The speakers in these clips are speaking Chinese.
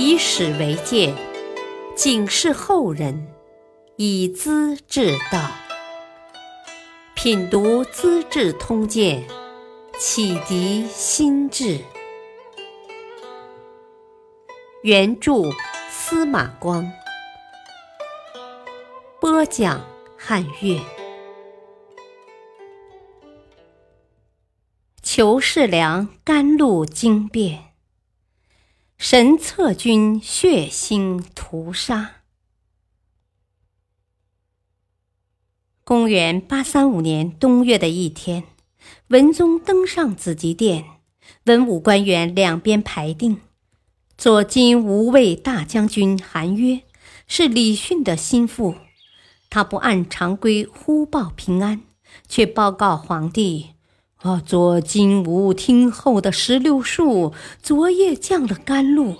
以史为鉴，警示后人，以资治道。品读《资治通鉴》，启迪心智。原著司马光，播讲汉乐。裘世良甘露经变，神策军血腥屠杀。公元八三五年冬月的一天，文宗登上紫极殿，文武官员两边排定。左金吾卫大将军韩约是李训的心腹，他不按常规呼报平安，却报告皇帝。啊！左金吾听后的石榴树昨夜降了甘露，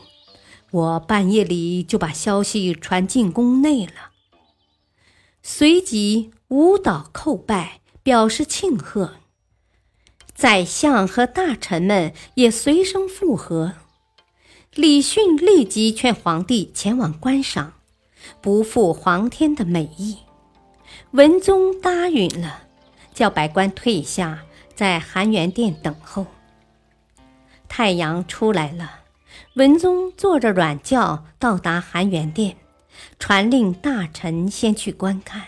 我半夜里就把消息传进宫内了。随即舞蹈叩拜，表示庆贺。宰相和大臣们也随声附和。李训立即劝皇帝前往观赏，不负皇天的美意。文宗答应了，叫百官退下。在含元殿等候。太阳出来了，文宗坐着软轿到达含元殿，传令大臣先去观看。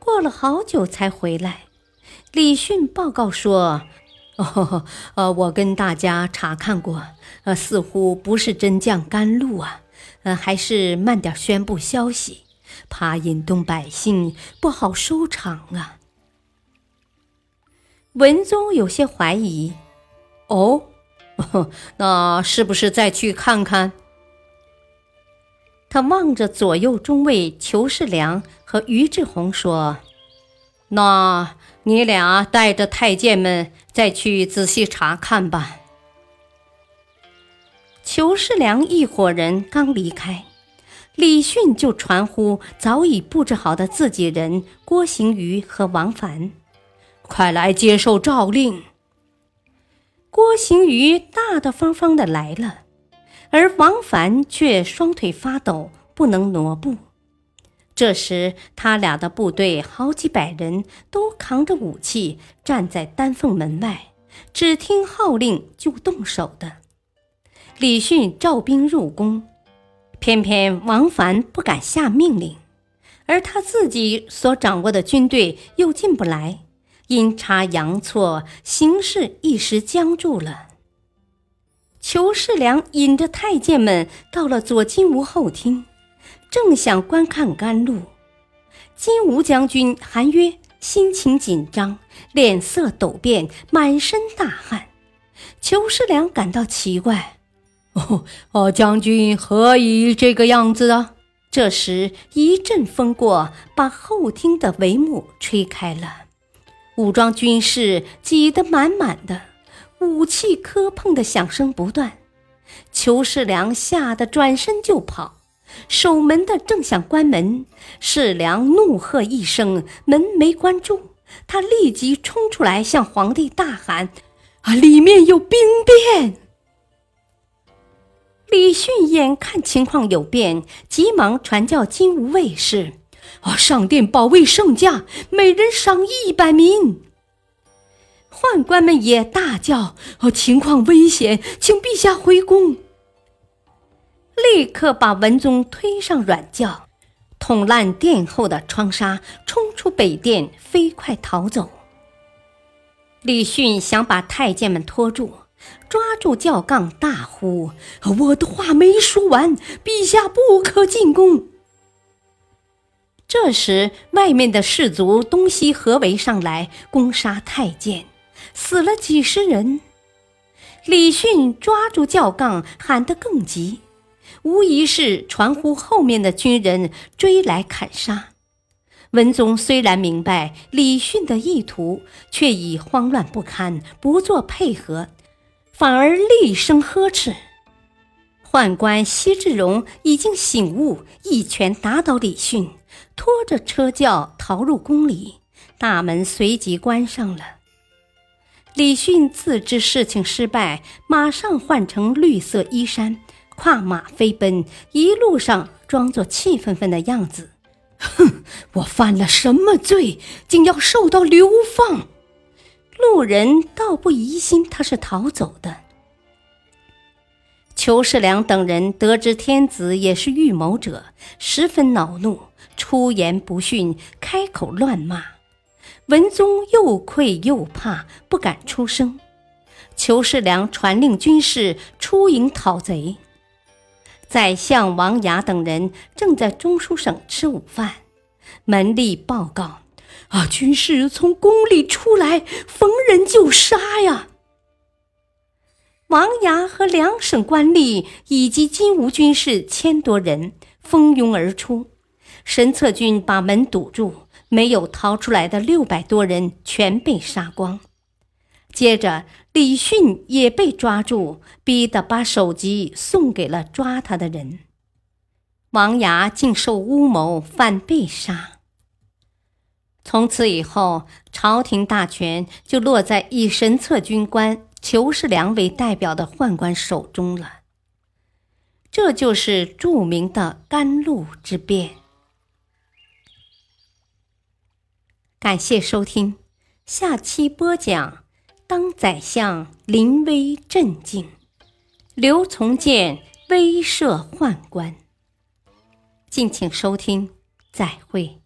过了好久才回来，李训报告说：“ 哦，呃，我跟大家查看过，呃，似乎不是真降甘露啊，呃，还是慢点宣布消息，怕引动百姓不好收场啊。”文宗有些怀疑，哦，那是不是再去看看？他望着左右中尉裘世良和于志宏说：“那你俩带着太监们再去仔细查看吧。”裘世良一伙人刚离开，李训就传呼早已布置好的自己人郭行瑜和王凡。快来接受诏令！郭行瑜大大方方的来了，而王凡却双腿发抖，不能挪步。这时，他俩的部队好几百人都扛着武器站在丹凤门外，只听号令就动手的。李训召兵入宫，偏偏王凡不敢下命令，而他自己所掌握的军队又进不来。阴差阳错，形势一时僵住了。裘世良引着太监们到了左金吾后厅，正想观看甘露，金吾将军韩约心情紧张，脸色陡变，满身大汗。裘世良感到奇怪：“哦哦，将军何以这个样子啊？”这时一阵风过，把后厅的帷幕吹开了。武装军士挤得满满的，武器磕碰的响声不断。裘世良吓得转身就跑，守门的正想关门，世良怒喝一声，门没关住，他立即冲出来向皇帝大喊：“啊，里面有兵变！”李训眼看情况有变，急忙传教金吾卫士。啊！上殿保卫圣驾，每人赏一百名。宦官们也大叫：“哦，情况危险，请陛下回宫。”立刻把文宗推上软轿，捅烂殿后的窗纱，冲出北殿，飞快逃走。李训想把太监们拖住，抓住轿杠，大呼：“我的话没说完，陛下不可进宫。”这时，外面的士卒东西合围上来，攻杀太监，死了几十人。李迅抓住轿杠，喊得更急，无疑是传呼后面的军人追来砍杀。文宗虽然明白李迅的意图，却已慌乱不堪，不做配合，反而厉声呵斥。宦官西志荣已经醒悟，一拳打倒李迅。拖着车轿逃入宫里，大门随即关上了。李训自知事情失败，马上换成绿色衣衫，跨马飞奔，一路上装作气愤愤的样子。哼，我犯了什么罪，竟要受到流放？路人倒不疑心他是逃走的。裘世良等人得知天子也是预谋者，十分恼怒，出言不逊，开口乱骂。文宗又愧又怕，不敢出声。裘世良传令军士出营讨贼。宰相王牙等人正在中书省吃午饭，门吏报告：“啊，军士从宫里出来，逢人就杀呀！”王牙和两省官吏以及金吾军士千多人蜂拥而出，神策军把门堵住，没有逃出来的六百多人全被杀光。接着，李训也被抓住，逼得把首级送给了抓他的人。王牙竟受诬谋，反被杀。从此以后，朝廷大权就落在以神策军官裘世良为代表的宦官手中了。这就是著名的甘露之变。感谢收听，下期播讲。当宰相临危镇静，刘从谏威慑宦官。敬请收听，再会。